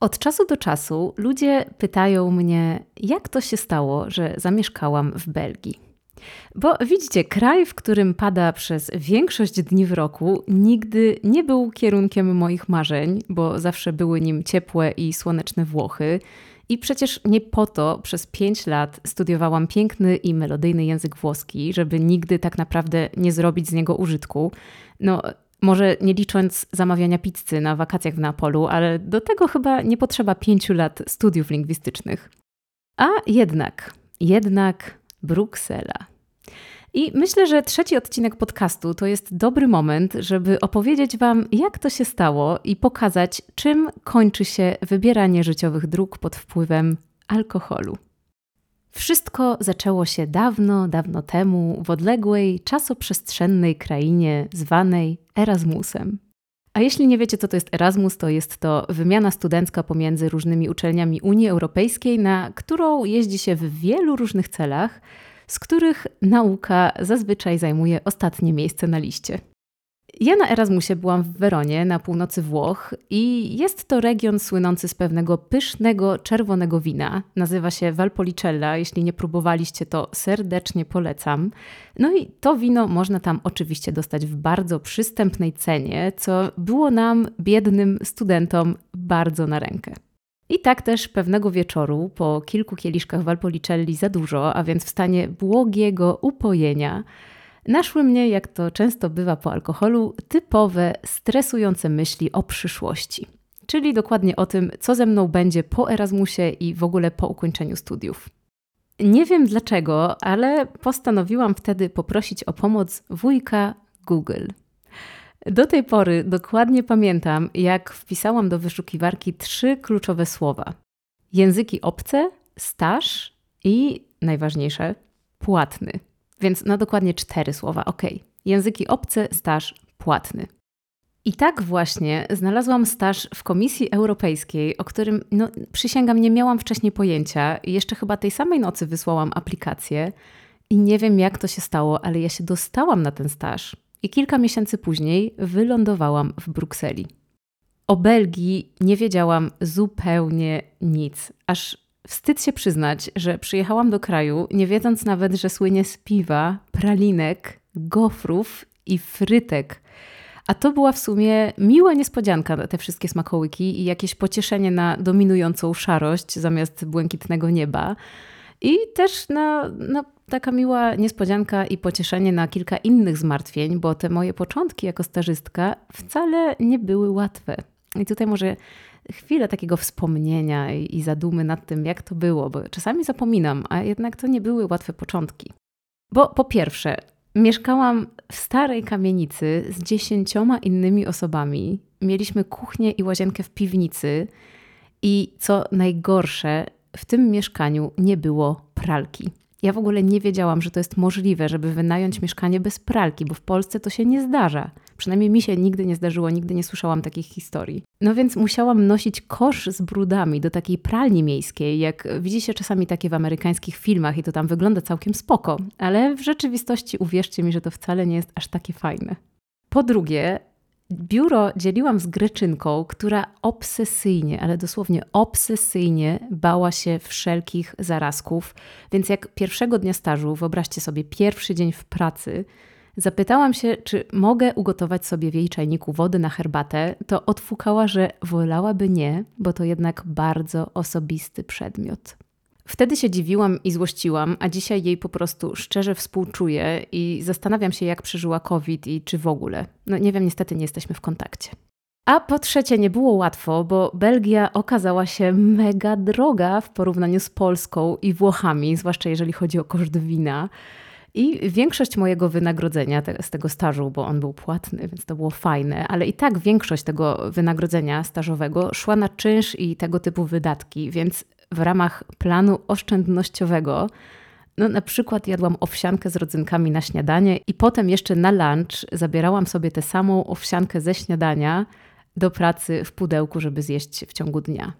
Od czasu do czasu ludzie pytają mnie, jak to się stało, że zamieszkałam w Belgii. Bo widzicie, kraj, w którym pada przez większość dni w roku, nigdy nie był kierunkiem moich marzeń, bo zawsze były nim ciepłe i słoneczne Włochy. I przecież nie po to przez pięć lat studiowałam piękny i melodyjny język włoski, żeby nigdy tak naprawdę nie zrobić z niego użytku. No, może nie licząc zamawiania pizzy na wakacjach w Neapolu, ale do tego chyba nie potrzeba pięciu lat studiów lingwistycznych. A jednak, jednak Bruksela. I myślę, że trzeci odcinek podcastu to jest dobry moment, żeby opowiedzieć Wam, jak to się stało i pokazać, czym kończy się wybieranie życiowych dróg pod wpływem alkoholu. Wszystko zaczęło się dawno, dawno temu w odległej, czasoprzestrzennej krainie zwanej Erasmusem. A jeśli nie wiecie, co to jest Erasmus, to jest to wymiana studencka pomiędzy różnymi uczelniami Unii Europejskiej, na którą jeździ się w wielu różnych celach, z których nauka zazwyczaj zajmuje ostatnie miejsce na liście. Ja na Erasmusie byłam w Weronie, na północy Włoch, i jest to region słynący z pewnego pysznego czerwonego wina. Nazywa się Valpolicella. Jeśli nie próbowaliście, to serdecznie polecam. No i to wino można tam oczywiście dostać w bardzo przystępnej cenie, co było nam, biednym studentom, bardzo na rękę. I tak też pewnego wieczoru, po kilku kieliszkach Valpolicelli za dużo, a więc w stanie błogiego upojenia, naszły mnie, jak to często bywa po alkoholu, typowe, stresujące myśli o przyszłości. Czyli dokładnie o tym, co ze mną będzie po Erasmusie i w ogóle po ukończeniu studiów. Nie wiem dlaczego, ale postanowiłam wtedy poprosić o pomoc wujka Google. Do tej pory dokładnie pamiętam, jak wpisałam do wyszukiwarki trzy kluczowe słowa: języki obce, staż i najważniejsze płatny. Więc na dokładnie cztery słowa. Ok. Języki obce, staż, płatny. I tak właśnie znalazłam staż w Komisji Europejskiej, o którym, no, przysięgam, nie miałam wcześniej pojęcia. Jeszcze chyba tej samej nocy wysłałam aplikację. I nie wiem, jak to się stało, ale ja się dostałam na ten staż. I kilka miesięcy później wylądowałam w Brukseli. O Belgii nie wiedziałam zupełnie nic, aż Wstyd się przyznać, że przyjechałam do kraju, nie wiedząc nawet, że słynie z piwa, pralinek, gofrów i frytek. A to była w sumie miła niespodzianka, te wszystkie smakołyki i jakieś pocieszenie na dominującą szarość zamiast błękitnego nieba. I też na, na taka miła niespodzianka i pocieszenie na kilka innych zmartwień, bo te moje początki jako stażystka wcale nie były łatwe. I tutaj może chwilę takiego wspomnienia i, i zadumy nad tym, jak to było, bo czasami zapominam, a jednak to nie były łatwe początki. Bo po pierwsze, mieszkałam w starej kamienicy z dziesięcioma innymi osobami. Mieliśmy kuchnię i łazienkę w piwnicy. I co najgorsze, w tym mieszkaniu nie było pralki. Ja w ogóle nie wiedziałam, że to jest możliwe, żeby wynająć mieszkanie bez pralki, bo w Polsce to się nie zdarza. Przynajmniej mi się nigdy nie zdarzyło, nigdy nie słyszałam takich historii. No więc musiałam nosić kosz z brudami do takiej pralni miejskiej, jak widzicie czasami takie w amerykańskich filmach i to tam wygląda całkiem spoko, ale w rzeczywistości uwierzcie mi, że to wcale nie jest aż takie fajne. Po drugie, Biuro dzieliłam z Greczynką, która obsesyjnie, ale dosłownie obsesyjnie bała się wszelkich zarazków. Więc jak pierwszego dnia stażu, wyobraźcie sobie pierwszy dzień w pracy, zapytałam się, czy mogę ugotować sobie w jej czajniku wody na herbatę, to odfukała, że wolałaby nie, bo to jednak bardzo osobisty przedmiot. Wtedy się dziwiłam i złościłam, a dzisiaj jej po prostu szczerze współczuję i zastanawiam się, jak przeżyła COVID i czy w ogóle. No nie wiem, niestety nie jesteśmy w kontakcie. A po trzecie, nie było łatwo, bo Belgia okazała się mega droga w porównaniu z Polską i Włochami, zwłaszcza jeżeli chodzi o koszt wina. I większość mojego wynagrodzenia te, z tego stażu, bo on był płatny, więc to było fajne, ale i tak większość tego wynagrodzenia stażowego szła na czynsz i tego typu wydatki, więc w ramach planu oszczędnościowego no, na przykład jadłam owsiankę z rodzynkami na śniadanie i potem jeszcze na lunch zabierałam sobie tę samą owsiankę ze śniadania do pracy w pudełku, żeby zjeść w ciągu dnia.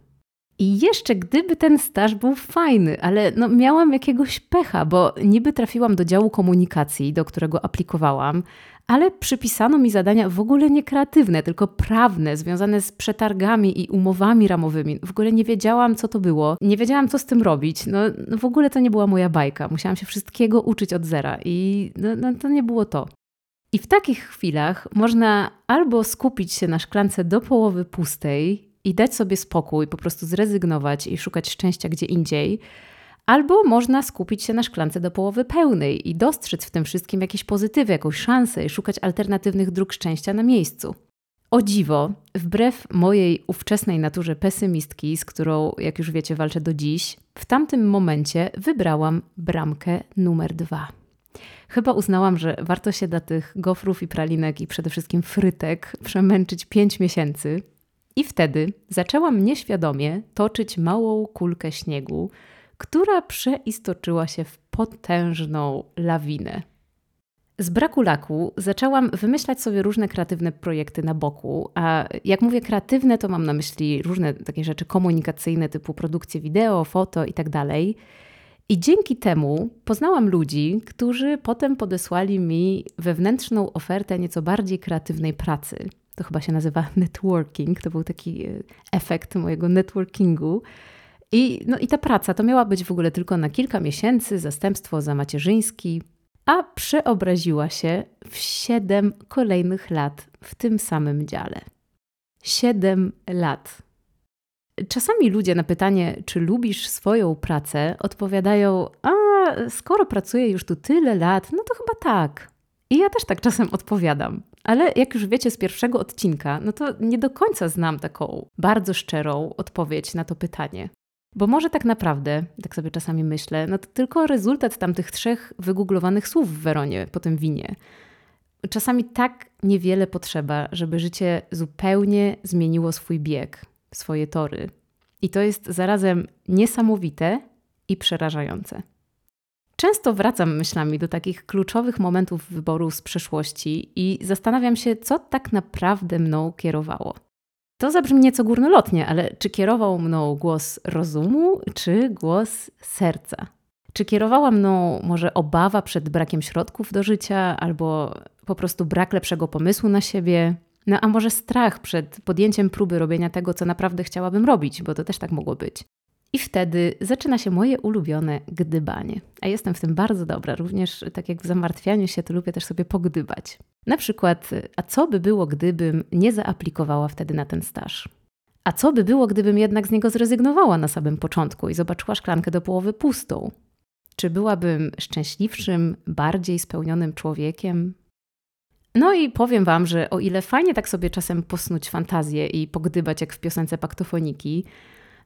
I jeszcze gdyby ten staż był fajny, ale no miałam jakiegoś pecha, bo niby trafiłam do działu komunikacji, do którego aplikowałam, ale przypisano mi zadania w ogóle nie kreatywne, tylko prawne, związane z przetargami i umowami ramowymi. W ogóle nie wiedziałam, co to było, nie wiedziałam, co z tym robić. No, no w ogóle to nie była moja bajka. Musiałam się wszystkiego uczyć od zera i no, no, to nie było to. I w takich chwilach można albo skupić się na szklance do połowy pustej i dać sobie spokój, po prostu zrezygnować i szukać szczęścia gdzie indziej, Albo można skupić się na szklance do połowy pełnej i dostrzec w tym wszystkim jakieś pozytywy, jakąś szansę i szukać alternatywnych dróg szczęścia na miejscu. O dziwo, wbrew mojej ówczesnej naturze pesymistki, z którą, jak już wiecie, walczę do dziś, w tamtym momencie wybrałam bramkę numer dwa. Chyba uznałam, że warto się dla tych gofrów i pralinek i przede wszystkim frytek przemęczyć pięć miesięcy. I wtedy zaczęłam nieświadomie toczyć małą kulkę śniegu, która przeistoczyła się w potężną lawinę. Z braku laku zaczęłam wymyślać sobie różne kreatywne projekty na boku, a jak mówię kreatywne, to mam na myśli różne takie rzeczy komunikacyjne typu produkcje wideo, foto itd. Tak I dzięki temu poznałam ludzi, którzy potem podesłali mi wewnętrzną ofertę nieco bardziej kreatywnej pracy. To chyba się nazywa networking, to był taki e, efekt mojego networkingu i, no, I ta praca to miała być w ogóle tylko na kilka miesięcy, zastępstwo za macierzyński, a przeobraziła się w siedem kolejnych lat w tym samym dziale. Siedem lat. Czasami ludzie na pytanie, czy lubisz swoją pracę, odpowiadają: A skoro pracuję już tu tyle lat, no to chyba tak. I ja też tak czasem odpowiadam. Ale jak już wiecie z pierwszego odcinka, no to nie do końca znam taką bardzo szczerą odpowiedź na to pytanie. Bo może tak naprawdę, tak sobie czasami myślę, no to tylko rezultat tamtych trzech wygooglowanych słów w Weronie po tym winie. Czasami tak niewiele potrzeba, żeby życie zupełnie zmieniło swój bieg, swoje tory. I to jest zarazem niesamowite i przerażające. Często wracam myślami do takich kluczowych momentów wyboru z przeszłości i zastanawiam się, co tak naprawdę mną kierowało. To zabrzmi nieco górnolotnie, ale czy kierował mną głos rozumu, czy głos serca? Czy kierowała mną może obawa przed brakiem środków do życia, albo po prostu brak lepszego pomysłu na siebie? No a może strach przed podjęciem próby robienia tego, co naprawdę chciałabym robić, bo to też tak mogło być. I wtedy zaczyna się moje ulubione gdybanie. A jestem w tym bardzo dobra. Również tak jak w zamartwianiu się, to lubię też sobie pogdybać. Na przykład, a co by było, gdybym nie zaaplikowała wtedy na ten staż? A co by było, gdybym jednak z niego zrezygnowała na samym początku i zobaczyła szklankę do połowy pustą? Czy byłabym szczęśliwszym, bardziej spełnionym człowiekiem? No i powiem Wam, że o ile fajnie tak sobie czasem posnuć fantazję i pogdybać jak w piosence paktofoniki,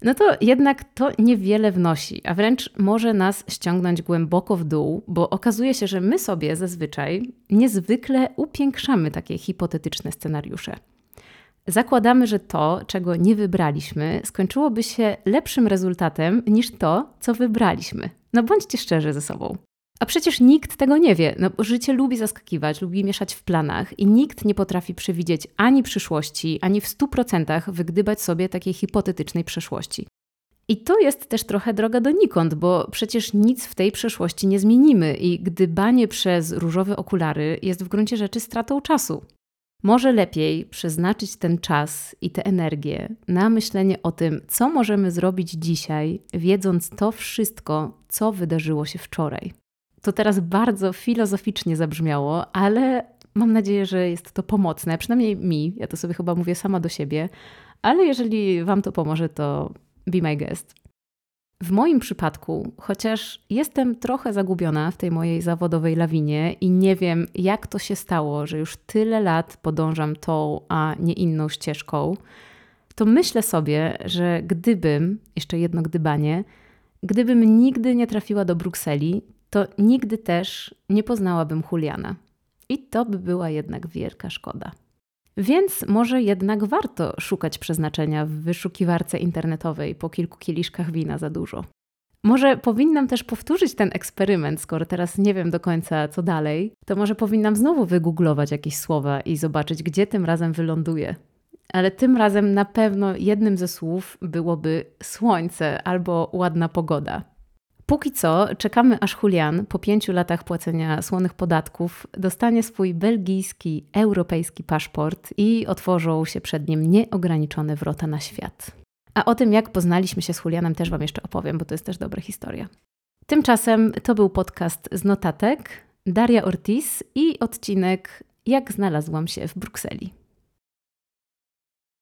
no to jednak to niewiele wnosi, a wręcz może nas ściągnąć głęboko w dół, bo okazuje się, że my sobie zazwyczaj niezwykle upiększamy takie hipotetyczne scenariusze. Zakładamy, że to, czego nie wybraliśmy, skończyłoby się lepszym rezultatem niż to, co wybraliśmy. No bądźcie szczerzy ze sobą. A przecież nikt tego nie wie. No, życie lubi zaskakiwać, lubi mieszać w planach i nikt nie potrafi przewidzieć ani przyszłości, ani w 100% wygdybać sobie takiej hipotetycznej przeszłości. I to jest też trochę droga donikąd, bo przecież nic w tej przeszłości nie zmienimy i gdybanie przez różowe okulary jest w gruncie rzeczy stratą czasu. Może lepiej przeznaczyć ten czas i tę energię na myślenie o tym, co możemy zrobić dzisiaj, wiedząc to wszystko, co wydarzyło się wczoraj. To teraz bardzo filozoficznie zabrzmiało, ale mam nadzieję, że jest to pomocne, przynajmniej mi. Ja to sobie chyba mówię sama do siebie, ale jeżeli Wam to pomoże, to be my guest. W moim przypadku, chociaż jestem trochę zagubiona w tej mojej zawodowej lawinie i nie wiem, jak to się stało, że już tyle lat podążam tą, a nie inną ścieżką, to myślę sobie, że gdybym, jeszcze jedno gdybanie, gdybym nigdy nie trafiła do Brukseli, to nigdy też nie poznałabym Juliana. I to by była jednak wielka szkoda. Więc może jednak warto szukać przeznaczenia w wyszukiwarce internetowej po kilku kieliszkach wina za dużo. Może powinnam też powtórzyć ten eksperyment, skoro teraz nie wiem do końca co dalej, to może powinnam znowu wygooglować jakieś słowa i zobaczyć, gdzie tym razem wyląduję. Ale tym razem na pewno jednym ze słów byłoby słońce albo ładna pogoda. Póki co czekamy, aż Julian po pięciu latach płacenia słonych podatków dostanie swój belgijski, europejski paszport i otworzą się przed nim nieograniczone wrota na świat. A o tym, jak poznaliśmy się z Julianem, też Wam jeszcze opowiem, bo to jest też dobra historia. Tymczasem to był podcast z notatek Daria Ortiz i odcinek Jak znalazłam się w Brukseli.